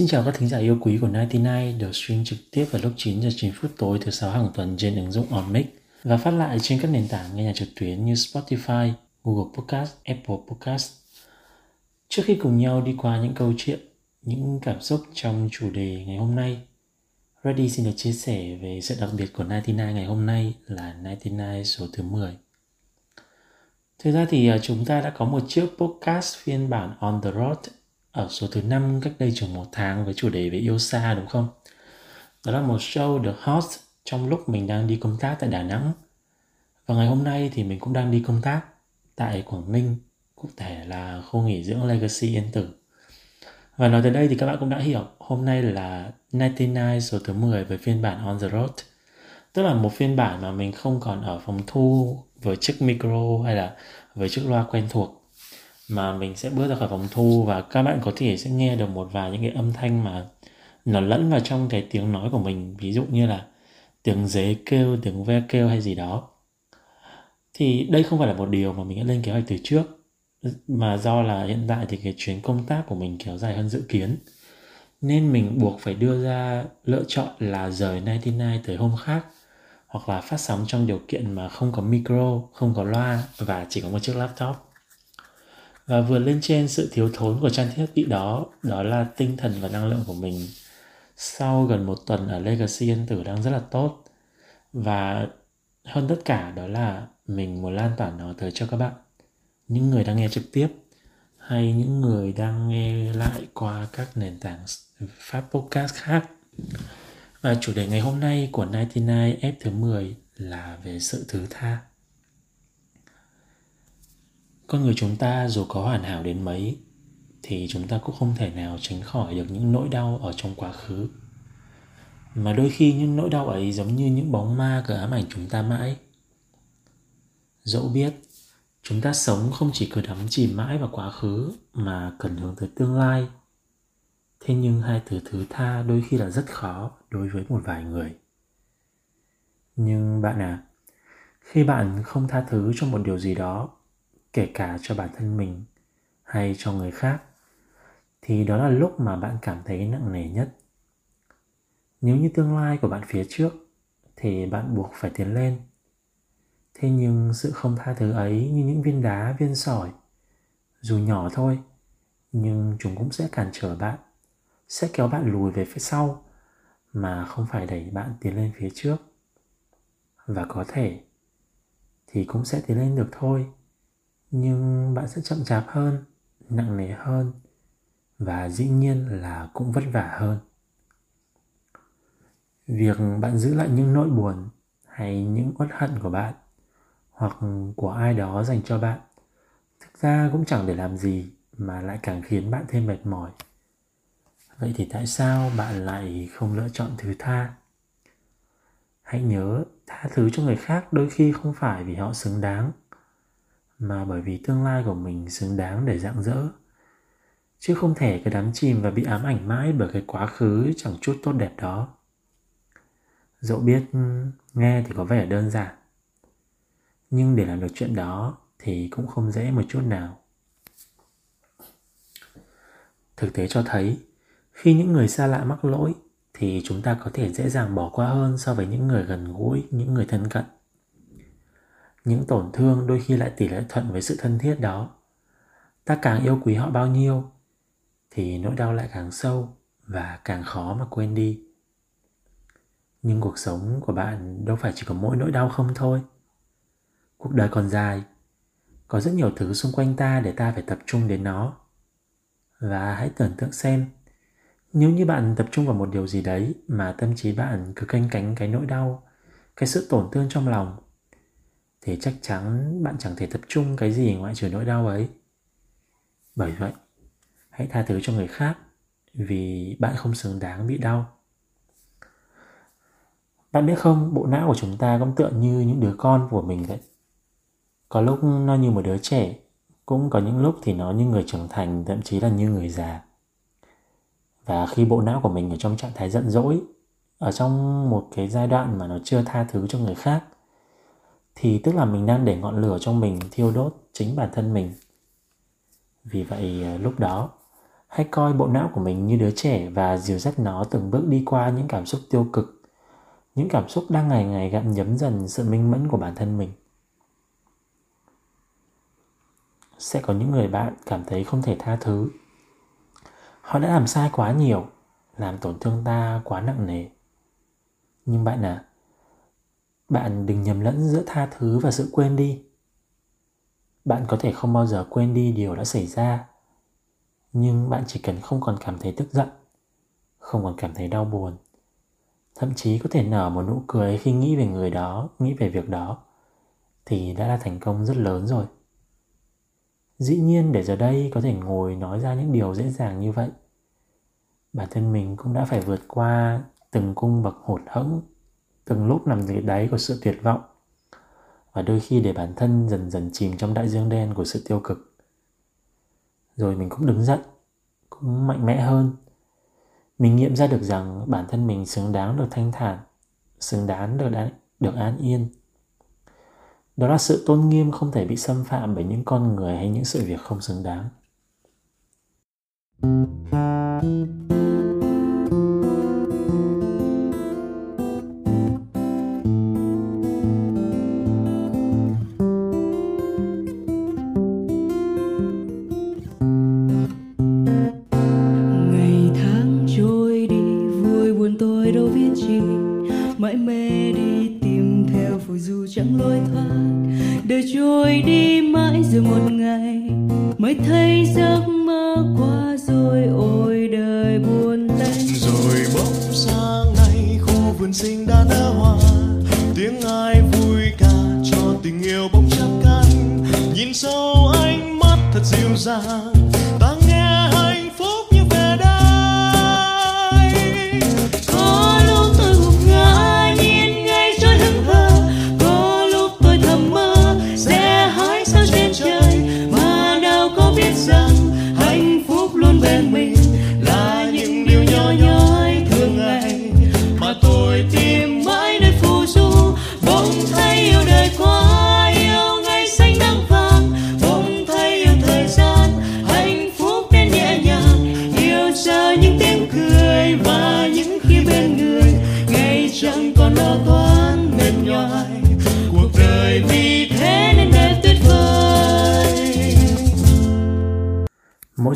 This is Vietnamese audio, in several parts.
Xin chào các thính giả yêu quý của 99 được stream trực tiếp vào lúc 9 giờ 9 phút tối thứ sáu hàng tuần trên ứng dụng OnMix và phát lại trên các nền tảng nghe nhạc trực tuyến như Spotify, Google Podcast, Apple Podcast. Trước khi cùng nhau đi qua những câu chuyện, những cảm xúc trong chủ đề ngày hôm nay, Ready xin được chia sẻ về sự đặc biệt của 99 ngày hôm nay là 99 số thứ 10. Thực ra thì à, chúng ta đã có một chiếc podcast phiên bản On The Road ở số thứ năm cách đây chừng một tháng với chủ đề về yêu xa đúng không? Đó là một show được host trong lúc mình đang đi công tác tại Đà Nẵng. Và ngày hôm nay thì mình cũng đang đi công tác tại Quảng Ninh, cụ thể là khu nghỉ dưỡng Legacy Yên Tử. Và nói tới đây thì các bạn cũng đã hiểu, hôm nay là 99 số thứ 10 với phiên bản On The Road. Tức là một phiên bản mà mình không còn ở phòng thu với chiếc micro hay là với chiếc loa quen thuộc mà mình sẽ bước ra khỏi phòng thu và các bạn có thể sẽ nghe được một vài những cái âm thanh mà nó lẫn vào trong cái tiếng nói của mình ví dụ như là tiếng dế kêu tiếng ve kêu hay gì đó. Thì đây không phải là một điều mà mình đã lên kế hoạch từ trước mà do là hiện tại thì cái chuyến công tác của mình kéo dài hơn dự kiến. Nên mình buộc phải đưa ra lựa chọn là rời 99 tới hôm khác hoặc là phát sóng trong điều kiện mà không có micro, không có loa và chỉ có một chiếc laptop và vượt lên trên sự thiếu thốn của trang thiết bị đó đó là tinh thần và năng lượng của mình. Sau gần một tuần ở Legacy Yên Tử đang rất là tốt. Và hơn tất cả, đó là mình muốn lan tỏa nó tới cho các bạn. Những người đang nghe trực tiếp, hay những người đang nghe lại qua các nền tảng phát podcast khác. Và chủ đề ngày hôm nay của 99 F thứ 10 là về sự thứ tha con người chúng ta dù có hoàn hảo đến mấy, thì chúng ta cũng không thể nào tránh khỏi được những nỗi đau ở trong quá khứ. Mà đôi khi những nỗi đau ấy giống như những bóng ma cứ ám ảnh chúng ta mãi. Dẫu biết, chúng ta sống không chỉ cứ đắm chìm mãi vào quá khứ mà cần hướng tới tương lai. Thế nhưng hai từ thứ tha đôi khi là rất khó đối với một vài người. Nhưng bạn à khi bạn không tha thứ cho một điều gì đó kể cả cho bản thân mình hay cho người khác, thì đó là lúc mà bạn cảm thấy nặng nề nhất. Nếu như tương lai của bạn phía trước thì bạn buộc phải tiến lên. Thế nhưng sự không tha thứ ấy như những viên đá, viên sỏi, dù nhỏ thôi, nhưng chúng cũng sẽ cản trở bạn, sẽ kéo bạn lùi về phía sau mà không phải đẩy bạn tiến lên phía trước. Và có thể thì cũng sẽ tiến lên được thôi nhưng bạn sẽ chậm chạp hơn, nặng nề hơn và dĩ nhiên là cũng vất vả hơn. Việc bạn giữ lại những nỗi buồn hay những uất hận của bạn hoặc của ai đó dành cho bạn thực ra cũng chẳng để làm gì mà lại càng khiến bạn thêm mệt mỏi. Vậy thì tại sao bạn lại không lựa chọn thứ tha? Hãy nhớ tha thứ cho người khác đôi khi không phải vì họ xứng đáng mà bởi vì tương lai của mình xứng đáng để dạng dỡ chứ không thể cứ đắm chìm và bị ám ảnh mãi bởi cái quá khứ chẳng chút tốt đẹp đó. Dẫu biết ừ, nghe thì có vẻ đơn giản. Nhưng để làm được chuyện đó thì cũng không dễ một chút nào. Thực tế cho thấy, khi những người xa lạ mắc lỗi thì chúng ta có thể dễ dàng bỏ qua hơn so với những người gần gũi, những người thân cận những tổn thương đôi khi lại tỷ lệ thuận với sự thân thiết đó. Ta càng yêu quý họ bao nhiêu, thì nỗi đau lại càng sâu và càng khó mà quên đi. Nhưng cuộc sống của bạn đâu phải chỉ có mỗi nỗi đau không thôi. Cuộc đời còn dài, có rất nhiều thứ xung quanh ta để ta phải tập trung đến nó. Và hãy tưởng tượng xem, nếu như bạn tập trung vào một điều gì đấy mà tâm trí bạn cứ canh cánh cái nỗi đau, cái sự tổn thương trong lòng thì chắc chắn bạn chẳng thể tập trung cái gì ngoại trừ nỗi đau ấy. Bởi vậy, hãy tha thứ cho người khác vì bạn không xứng đáng bị đau. Bạn biết không, bộ não của chúng ta cũng tựa như những đứa con của mình vậy. Có lúc nó như một đứa trẻ, cũng có những lúc thì nó như người trưởng thành, thậm chí là như người già. Và khi bộ não của mình ở trong trạng thái giận dỗi, ở trong một cái giai đoạn mà nó chưa tha thứ cho người khác thì tức là mình đang để ngọn lửa trong mình thiêu đốt chính bản thân mình. Vì vậy à, lúc đó, hãy coi bộ não của mình như đứa trẻ và dìu dắt nó từng bước đi qua những cảm xúc tiêu cực, những cảm xúc đang ngày ngày gặm nhấm dần sự minh mẫn của bản thân mình. Sẽ có những người bạn cảm thấy không thể tha thứ. Họ đã làm sai quá nhiều, làm tổn thương ta quá nặng nề. Nhưng bạn à bạn đừng nhầm lẫn giữa tha thứ và sự quên đi. Bạn có thể không bao giờ quên đi điều đã xảy ra, nhưng bạn chỉ cần không còn cảm thấy tức giận, không còn cảm thấy đau buồn, thậm chí có thể nở một nụ cười khi nghĩ về người đó, nghĩ về việc đó, thì đã là thành công rất lớn rồi. Dĩ nhiên để giờ đây có thể ngồi nói ra những điều dễ dàng như vậy, bản thân mình cũng đã phải vượt qua từng cung bậc hụt hẫng từng lúc nằm dưới đáy của sự tuyệt vọng. Và đôi khi để bản thân dần dần chìm trong đại dương đen của sự tiêu cực. Rồi mình cũng đứng dậy cũng mạnh mẽ hơn. Mình nghiệm ra được rằng bản thân mình xứng đáng được thanh thản xứng đáng được đáng, được an yên. Đó là sự tôn nghiêm không thể bị xâm phạm bởi những con người hay những sự việc không xứng đáng. trôi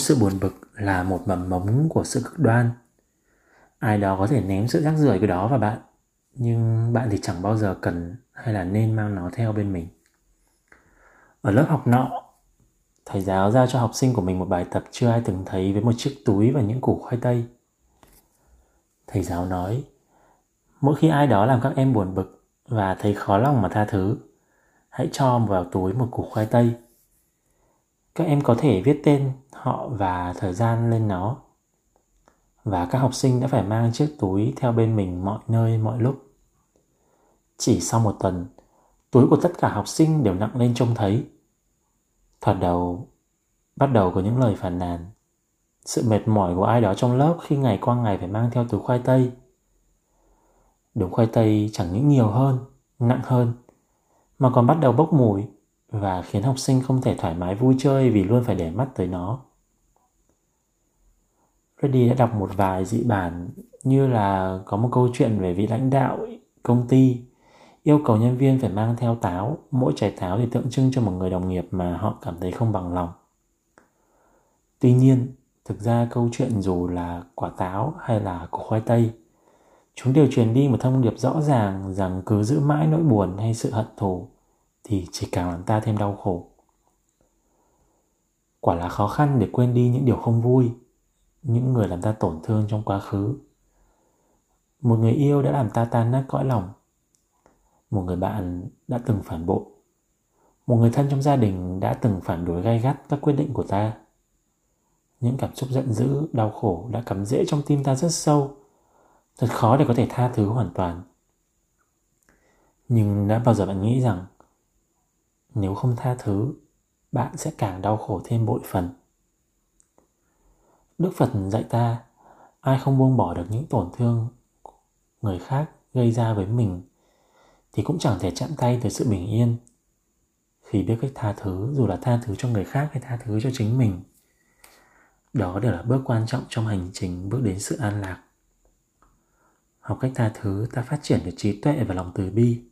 sự buồn bực là một mầm mống của sự cực đoan. Ai đó có thể ném sự rác rưởi của đó vào bạn, nhưng bạn thì chẳng bao giờ cần hay là nên mang nó theo bên mình. Ở lớp học nọ, thầy giáo giao cho học sinh của mình một bài tập chưa ai từng thấy với một chiếc túi và những củ khoai tây. Thầy giáo nói, mỗi khi ai đó làm các em buồn bực và thấy khó lòng mà tha thứ, hãy cho vào túi một củ khoai tây các em có thể viết tên họ và thời gian lên nó. Và các học sinh đã phải mang chiếc túi theo bên mình mọi nơi, mọi lúc. Chỉ sau một tuần, túi của tất cả học sinh đều nặng lên trông thấy. Thoạt đầu, bắt đầu có những lời phàn nàn. Sự mệt mỏi của ai đó trong lớp khi ngày qua ngày phải mang theo túi khoai tây. Đống khoai tây chẳng những nhiều hơn, nặng hơn, mà còn bắt đầu bốc mùi và khiến học sinh không thể thoải mái vui chơi vì luôn phải để mắt tới nó. Freddy đã đọc một vài dị bản như là có một câu chuyện về vị lãnh đạo công ty yêu cầu nhân viên phải mang theo táo, mỗi trái táo thì tượng trưng cho một người đồng nghiệp mà họ cảm thấy không bằng lòng. Tuy nhiên, thực ra câu chuyện dù là quả táo hay là củ khoai tây, chúng đều truyền đi một thông điệp rõ ràng rằng cứ giữ mãi nỗi buồn hay sự hận thù thì chỉ càng làm ta thêm đau khổ. Quả là khó khăn để quên đi những điều không vui, những người làm ta tổn thương trong quá khứ. Một người yêu đã làm ta tan nát cõi lòng. Một người bạn đã từng phản bội. Một người thân trong gia đình đã từng phản đối gay gắt các quyết định của ta. Những cảm xúc giận dữ, đau khổ đã cắm rễ trong tim ta rất sâu. Thật khó để có thể tha thứ hoàn toàn. Nhưng đã bao giờ bạn nghĩ rằng nếu không tha thứ, bạn sẽ càng đau khổ thêm bội phần. Đức phật dạy ta, ai không buông bỏ được những tổn thương người khác gây ra với mình, thì cũng chẳng thể chạm tay tới sự bình yên. Khi biết cách tha thứ, dù là tha thứ cho người khác hay tha thứ cho chính mình, đó đều là bước quan trọng trong hành trình bước đến sự an lạc. Học cách tha thứ, ta phát triển được trí tuệ và lòng từ bi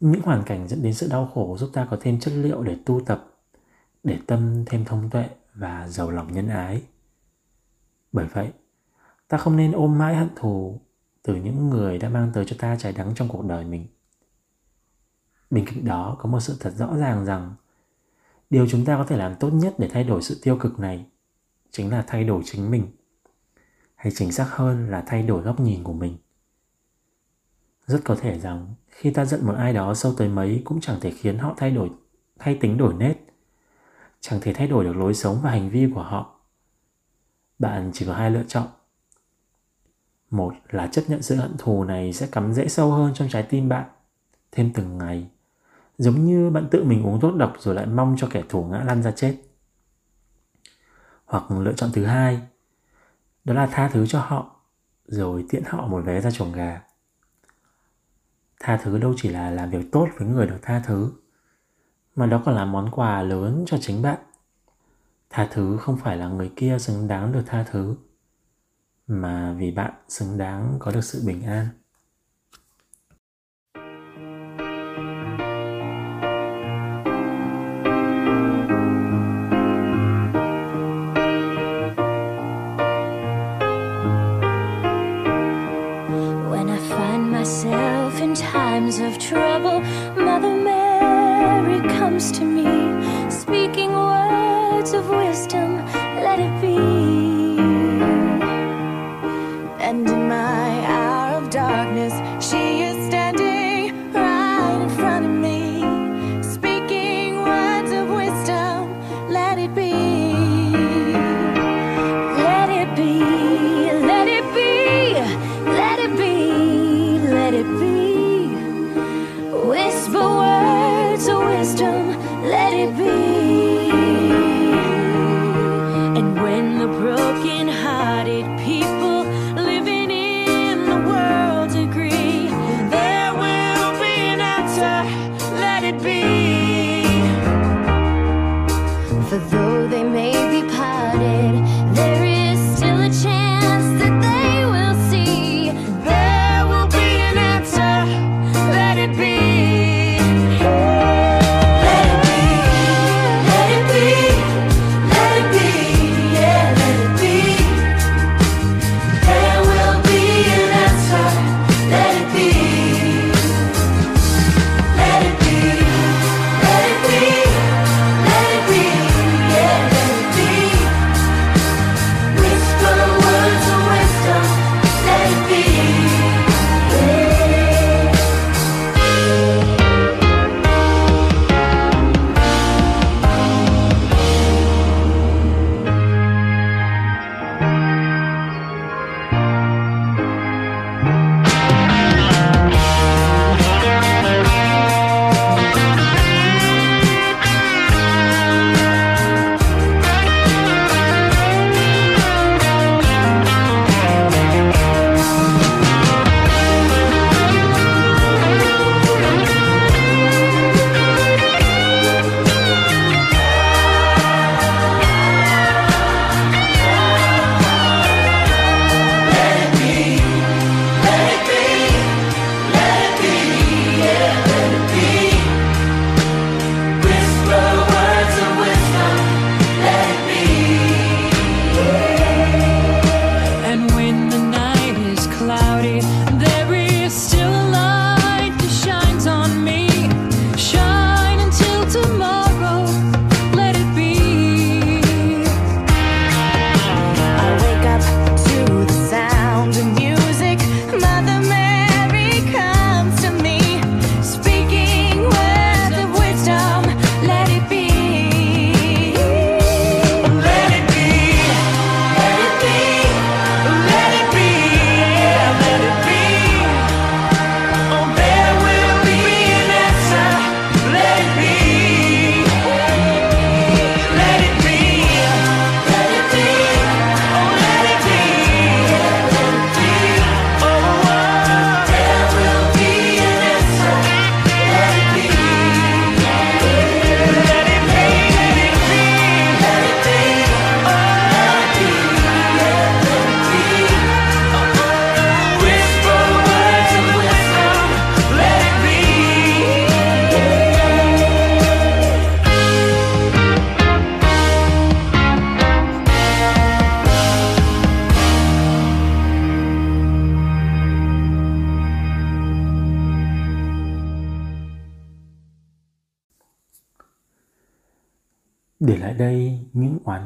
những hoàn cảnh dẫn đến sự đau khổ giúp ta có thêm chất liệu để tu tập, để tâm thêm thông tuệ và giàu lòng nhân ái. Bởi vậy, ta không nên ôm mãi hận thù từ những người đã mang tới cho ta trái đắng trong cuộc đời mình. Bên cạnh đó, có một sự thật rõ ràng rằng điều chúng ta có thể làm tốt nhất để thay đổi sự tiêu cực này chính là thay đổi chính mình, hay chính xác hơn là thay đổi góc nhìn của mình rất có thể rằng, khi ta giận một ai đó sâu tới mấy cũng chẳng thể khiến họ thay đổi, thay tính đổi nết chẳng thể thay đổi được lối sống và hành vi của họ. Bạn chỉ có hai lựa chọn. Một là chấp nhận sự hận thù này sẽ cắm rễ sâu hơn trong trái tim bạn, thêm từng ngày. Giống như bạn tự mình uống thuốc độc rồi lại mong cho kẻ thù ngã lăn ra chết. Hoặc lựa chọn thứ hai, đó là tha thứ cho họ, rồi tiễn họ một vé ra chuồng gà tha thứ đâu chỉ là làm việc tốt với người được tha thứ, mà đó còn là món quà lớn cho chính bạn. Tha thứ không phải là người kia xứng đáng được tha thứ, mà vì bạn xứng đáng có được sự bình an. Times of trouble, Mother Mary comes to me,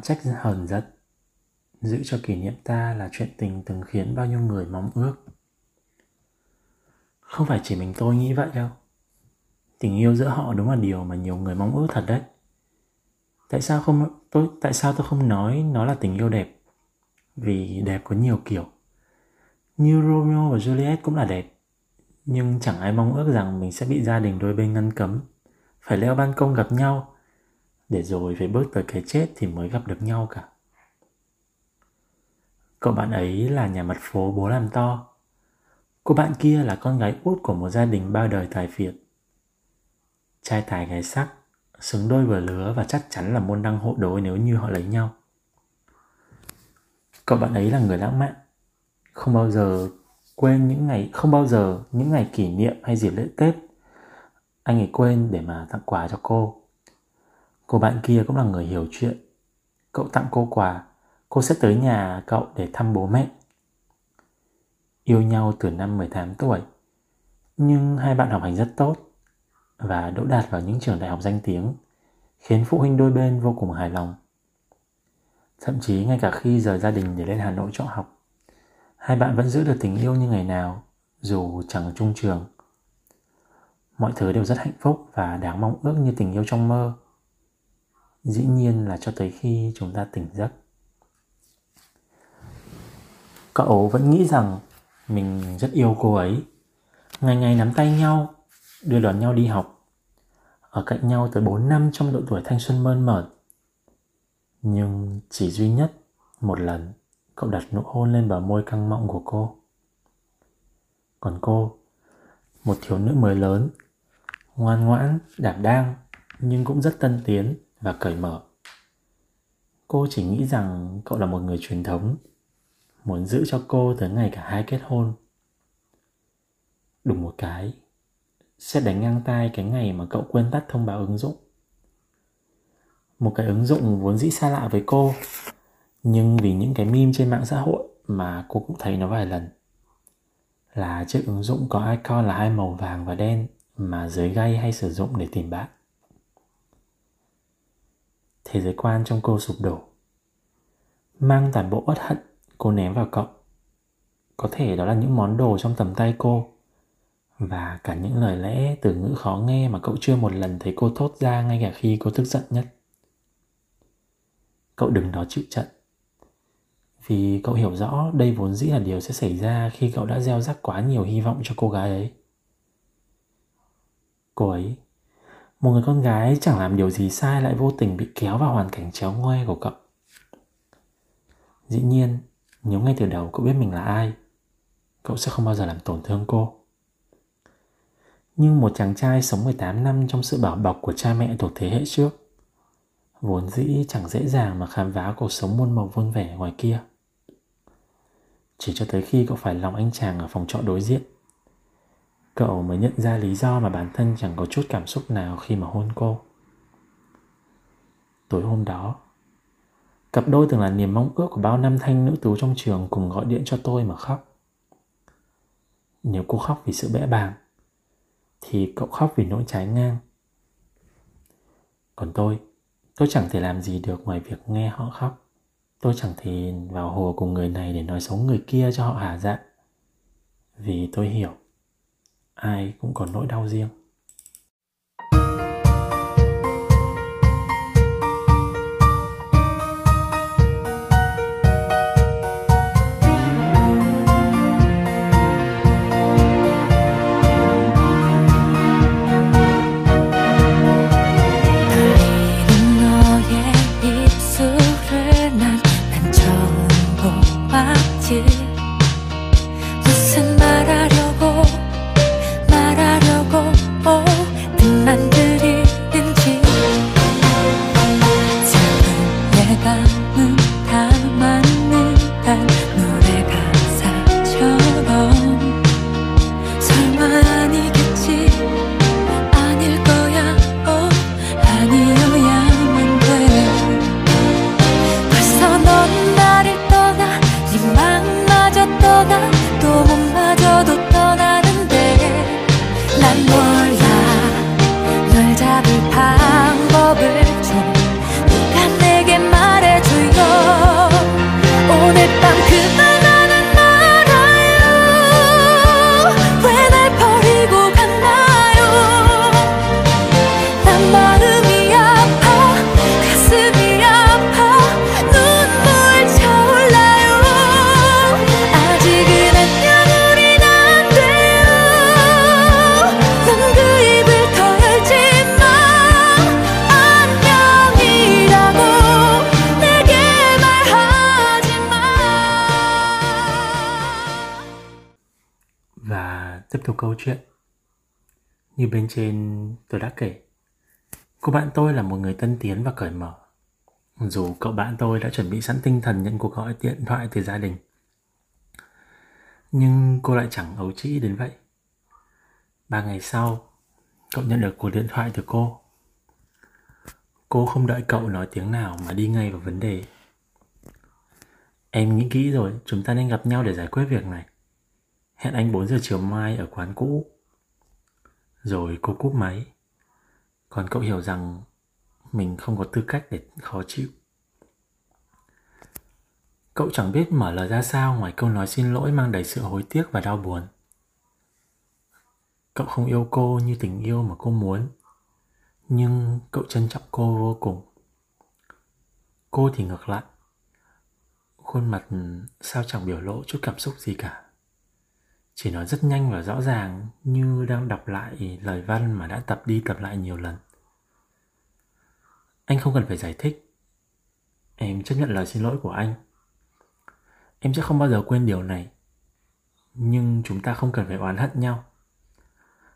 trách hờn giận. Giữ cho kỷ niệm ta là chuyện tình từng khiến bao nhiêu người mong ước. Không phải chỉ mình tôi nghĩ vậy đâu. Tình yêu giữa họ đúng là điều mà nhiều người mong ước thật đấy. Tại sao không, tôi, tại sao tôi không nói nó là tình yêu đẹp? Vì đẹp có nhiều kiểu. Như romeo và juliet cũng là đẹp. Nhưng chẳng ai mong ước rằng mình sẽ bị gia đình đôi bên ngăn cấm. Phải leo ban công gặp nhau để rồi phải bước tới cái chết thì mới gặp được nhau cả. Cậu bạn ấy là nhà mặt phố bố làm to. Cô bạn kia là con gái út của một gia đình bao đời tài phiệt. Trai tài gái sắc, xứng đôi vừa lứa và chắc chắn là môn đăng hộ đối nếu như họ lấy nhau. Cậu bạn ấy là người lãng mạn. Không bao giờ quên những ngày, không bao giờ những ngày kỷ niệm hay dịp lễ tết. Anh ấy quên để mà tặng quà cho cô cô bạn kia cũng là người hiểu chuyện. Cậu tặng cô quà. Cô sẽ tới nhà cậu để thăm bố mẹ. Yêu nhau từ năm 18 tuổi. Nhưng hai bạn học hành rất tốt và đỗ đạt vào những trường đại học danh tiếng, khiến phụ huynh đôi bên vô cùng hài lòng. Thậm chí ngay cả khi rời gia đình để lên Hà Nội trọ học, hai bạn vẫn giữ được tình yêu như ngày nào, dù chẳng chung trường. Mọi thứ đều rất hạnh phúc và đáng mong ước như tình yêu trong mơ dĩ nhiên là cho tới khi chúng ta tỉnh giấc. Cậu vẫn nghĩ rằng mình rất yêu cô ấy. Ngày ngày nắm tay nhau, đưa đón nhau đi học. Ở cạnh nhau tới 4 năm trong độ tuổi thanh xuân mơn mởn. Nhưng chỉ duy nhất một lần, cậu đặt nụ hôn lên bờ môi căng mọng của cô. Còn cô, một thiếu nữ mới lớn, ngoan ngoãn, đảm đang, nhưng cũng rất tân tiến và cởi mở. Cô chỉ nghĩ rằng cậu là một người truyền thống, muốn giữ cho cô tới ngày cả hai kết hôn. Đùng một cái, sẽ đánh ngang tai cái ngày mà cậu quên tắt thông báo ứng dụng. Một cái ứng dụng vốn dĩ xa lạ với cô, nhưng vì những cái meme trên mạng xã hội mà cô cũng thấy nó vài lần. Là chiếc ứng dụng có icon là hai màu vàng và đen mà giới gay hay sử dụng để tìm bạn thế giới quan trong cô sụp đổ. Mang toàn bộ uất hận, cô ném vào cậu. Có thể đó là những món đồ trong tầm tay cô. Và cả những lời lẽ từ ngữ khó nghe mà cậu chưa một lần thấy cô thốt ra ngay cả khi cô tức giận nhất. Cậu đừng đó chịu trận. Vì cậu hiểu rõ đây vốn dĩ là điều sẽ xảy ra khi cậu đã gieo rắc quá nhiều hy vọng cho cô gái ấy. Cô ấy một người con gái chẳng làm điều gì sai lại vô tình bị kéo vào hoàn cảnh chéo ngoe của cậu. Dĩ nhiên, nếu ngay từ đầu cậu biết mình là ai, cậu sẽ không bao giờ làm tổn thương cô. Nhưng một chàng trai sống 18 năm trong sự bảo bọc của cha mẹ thuộc thế hệ trước, vốn dĩ chẳng dễ dàng mà khám phá cuộc sống muôn màu vui vẻ ngoài kia. Chỉ cho tới khi cậu phải lòng anh chàng ở phòng trọ đối diện cậu mới nhận ra lý do mà bản thân chẳng có chút cảm xúc nào khi mà hôn cô. Tối hôm đó, cặp đôi từng là niềm mong ước của bao năm thanh nữ tú trong trường cùng gọi điện cho tôi mà khóc. Nếu cô khóc vì sự bẽ bàng, thì cậu khóc vì nỗi trái ngang. Còn tôi tôi chẳng thể làm gì được ngoài việc nghe họ khóc. Tôi chẳng thể vào hồ cùng người này để nói xấu người kia cho họ hả dạ. Vì tôi hiểu ai cũng có nỗi đau riêng. Như bên trên tôi đã kể Cô bạn tôi là một người tân tiến và cởi mở. Dù cậu bạn tôi đã chuẩn bị sẵn tinh thần nhận cuộc gọi điện thoại từ gia đình Nhưng cô lại chẳng ấu trĩ đến vậy. Ba ngày sau Cậu nhận được cuộc điện thoại từ cô. Cô không đợi cậu nói tiếng nào mà đi ngay vào vấn đề. Em nghĩ kỹ rồi, chúng ta nên gặp nhau để giải quyết việc này. Hẹn anh 4 giờ chiều mai ở quán cũ. Rồi cô cúp máy. Còn cậu hiểu rằng Mình không có tư cách để khó chịu. Cậu chẳng biết mở lời ra sao ngoài câu nói xin lỗi mang đầy sự hối tiếc và đau buồn. Cậu không yêu cô như tình yêu mà cô muốn, Nhưng cậu trân trọng cô vô cùng. Cô thì ngược lại, Khuôn mặt sao chẳng biểu lộ chút cảm xúc gì cả chỉ nói rất nhanh và rõ ràng như đang đọc lại lời văn mà đã tập đi tập lại nhiều lần. Anh không cần phải giải thích. Em chấp nhận lời xin lỗi của anh. Em sẽ không bao giờ quên điều này. Nhưng chúng ta không cần phải oán hận nhau.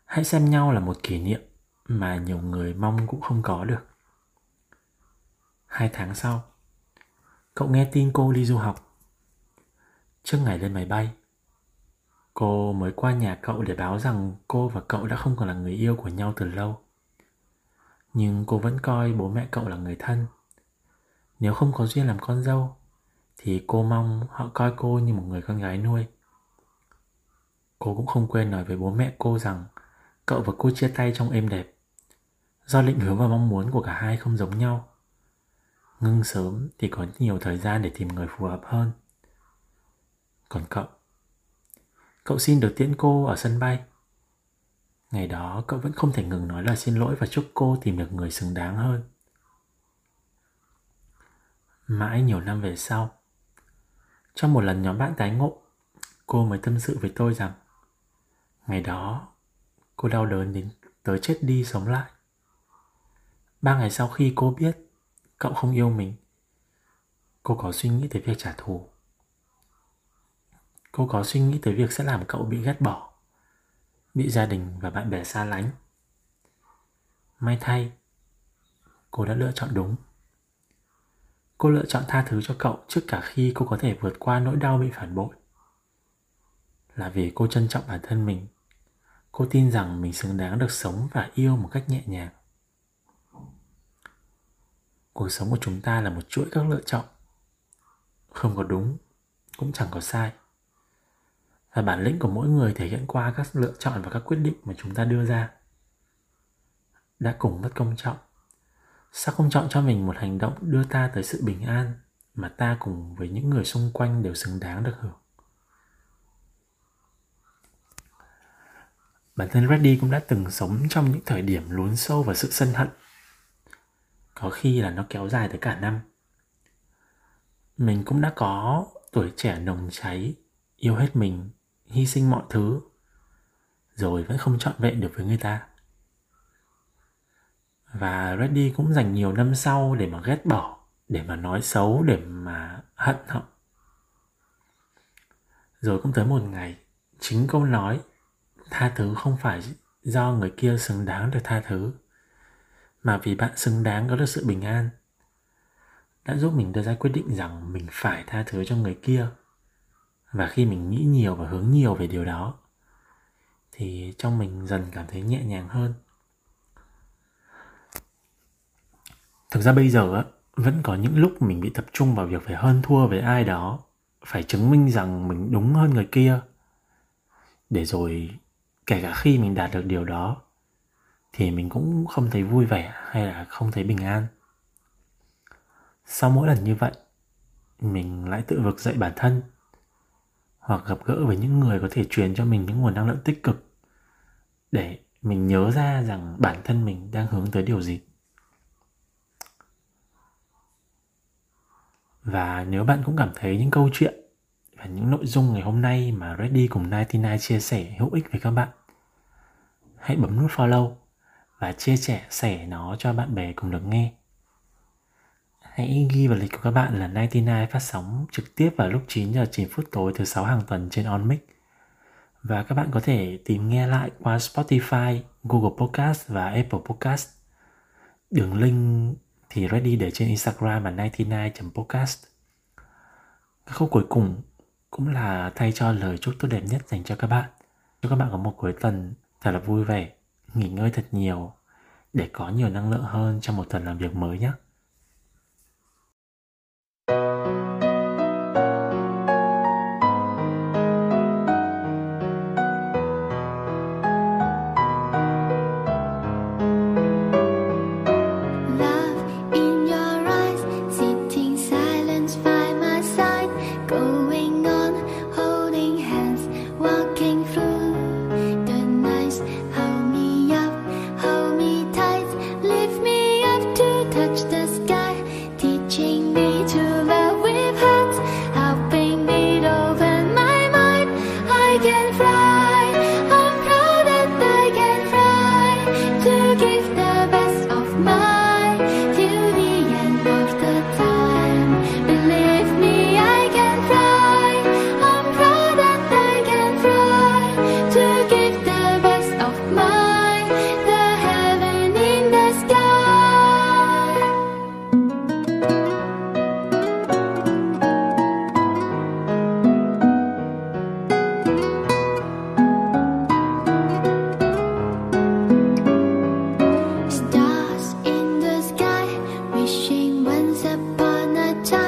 Hãy xem nhau là một kỷ niệm mà nhiều người mong cũng không có được. Hai tháng sau, cậu nghe tin cô đi du học. Trước ngày lên máy bay Cô mới qua nhà cậu để báo rằng cô và cậu đã không còn là người yêu của nhau từ lâu. Nhưng cô vẫn coi bố mẹ cậu là người thân. Nếu không có duyên làm con dâu, thì cô mong họ coi cô như một người con gái nuôi. Cô cũng không quên nói với bố mẹ cô rằng cậu và cô chia tay trong êm đẹp. Do định hướng và mong muốn của cả hai không giống nhau. Ngưng sớm thì có nhiều thời gian để tìm người phù hợp hơn. Còn cậu, Cậu xin được tiễn cô ở sân bay. Ngày đó cậu vẫn không thể ngừng nói lời xin lỗi và chúc cô tìm được người xứng đáng hơn. Mãi nhiều năm về sau, trong một lần nhóm bạn tái ngộ, cô mới tâm sự với tôi rằng ngày đó cô đau đớn đến tới chết đi sống lại. Ba ngày sau khi cô biết cậu không yêu mình, cô có suy nghĩ tới việc trả thù. Cô có suy nghĩ tới việc sẽ làm cậu bị ghét bỏ, Bị gia đình và bạn bè xa lánh. May thay, Cô đã lựa chọn đúng. Cô lựa chọn tha thứ cho cậu trước cả khi cô có thể vượt qua nỗi đau bị phản bội. Là vì cô trân trọng bản thân mình. Cô tin rằng mình xứng đáng được sống và yêu một cách nhẹ nhàng. Cuộc sống của chúng ta là một chuỗi các lựa chọn. Không có đúng, Cũng chẳng có sai và bản lĩnh của mỗi người thể hiện qua các lựa chọn và các quyết định mà chúng ta đưa ra đã cùng mất công trọng. Sao không chọn cho mình một hành động đưa ta tới sự bình an mà ta cùng với những người xung quanh đều xứng đáng được hưởng? Bản thân Reddy cũng đã từng sống trong những thời điểm lún sâu vào sự sân hận. Có khi là nó kéo dài tới cả năm. Mình cũng đã có tuổi trẻ nồng cháy, yêu hết mình hy sinh mọi thứ, rồi vẫn không trọn vẹn được với người ta. Và Reddy cũng dành nhiều năm sau để mà ghét bỏ, để mà nói xấu, để mà hận họ. Rồi cũng tới một ngày, chính câu nói, tha thứ không phải do người kia xứng đáng được tha thứ, mà vì bạn xứng đáng có được sự bình an, đã giúp mình đưa ra quyết định rằng mình phải tha thứ cho người kia và khi mình nghĩ nhiều và hướng nhiều về điều đó, thì trong mình dần cảm thấy nhẹ nhàng hơn. Thực ra bây giờ á, vẫn có những lúc mình bị tập trung vào việc phải hơn thua với ai đó, phải chứng minh rằng mình đúng hơn người kia. Để rồi kể cả khi mình đạt được điều đó, thì mình cũng không thấy vui vẻ hay là không thấy bình an. Sau mỗi lần như vậy, mình lại tự vực dậy bản thân hoặc gặp gỡ với những người có thể truyền cho mình những nguồn năng lượng tích cực để mình nhớ ra rằng bản thân mình đang hướng tới điều gì. Và nếu bạn cũng cảm thấy những câu chuyện và những nội dung ngày hôm nay mà Reddy cùng 99 chia sẻ hữu ích với các bạn, hãy bấm nút follow và chia sẻ sẻ nó cho bạn bè cùng được nghe. Hãy ghi vào lịch của các bạn là 99 phát sóng trực tiếp vào lúc 9 giờ 9 phút tối thứ sáu hàng tuần trên OnMic. và các bạn có thể tìm nghe lại qua Spotify, Google Podcast và Apple Podcast. Đường link thì ready để trên Instagram là 99.podcast. Cái khúc cuối cùng cũng là thay cho lời chúc tốt đẹp nhất dành cho các bạn. Chúc các bạn có một cuối tuần thật là vui vẻ, nghỉ ngơi thật nhiều để có nhiều năng lượng hơn trong một tuần làm việc mới nhé. So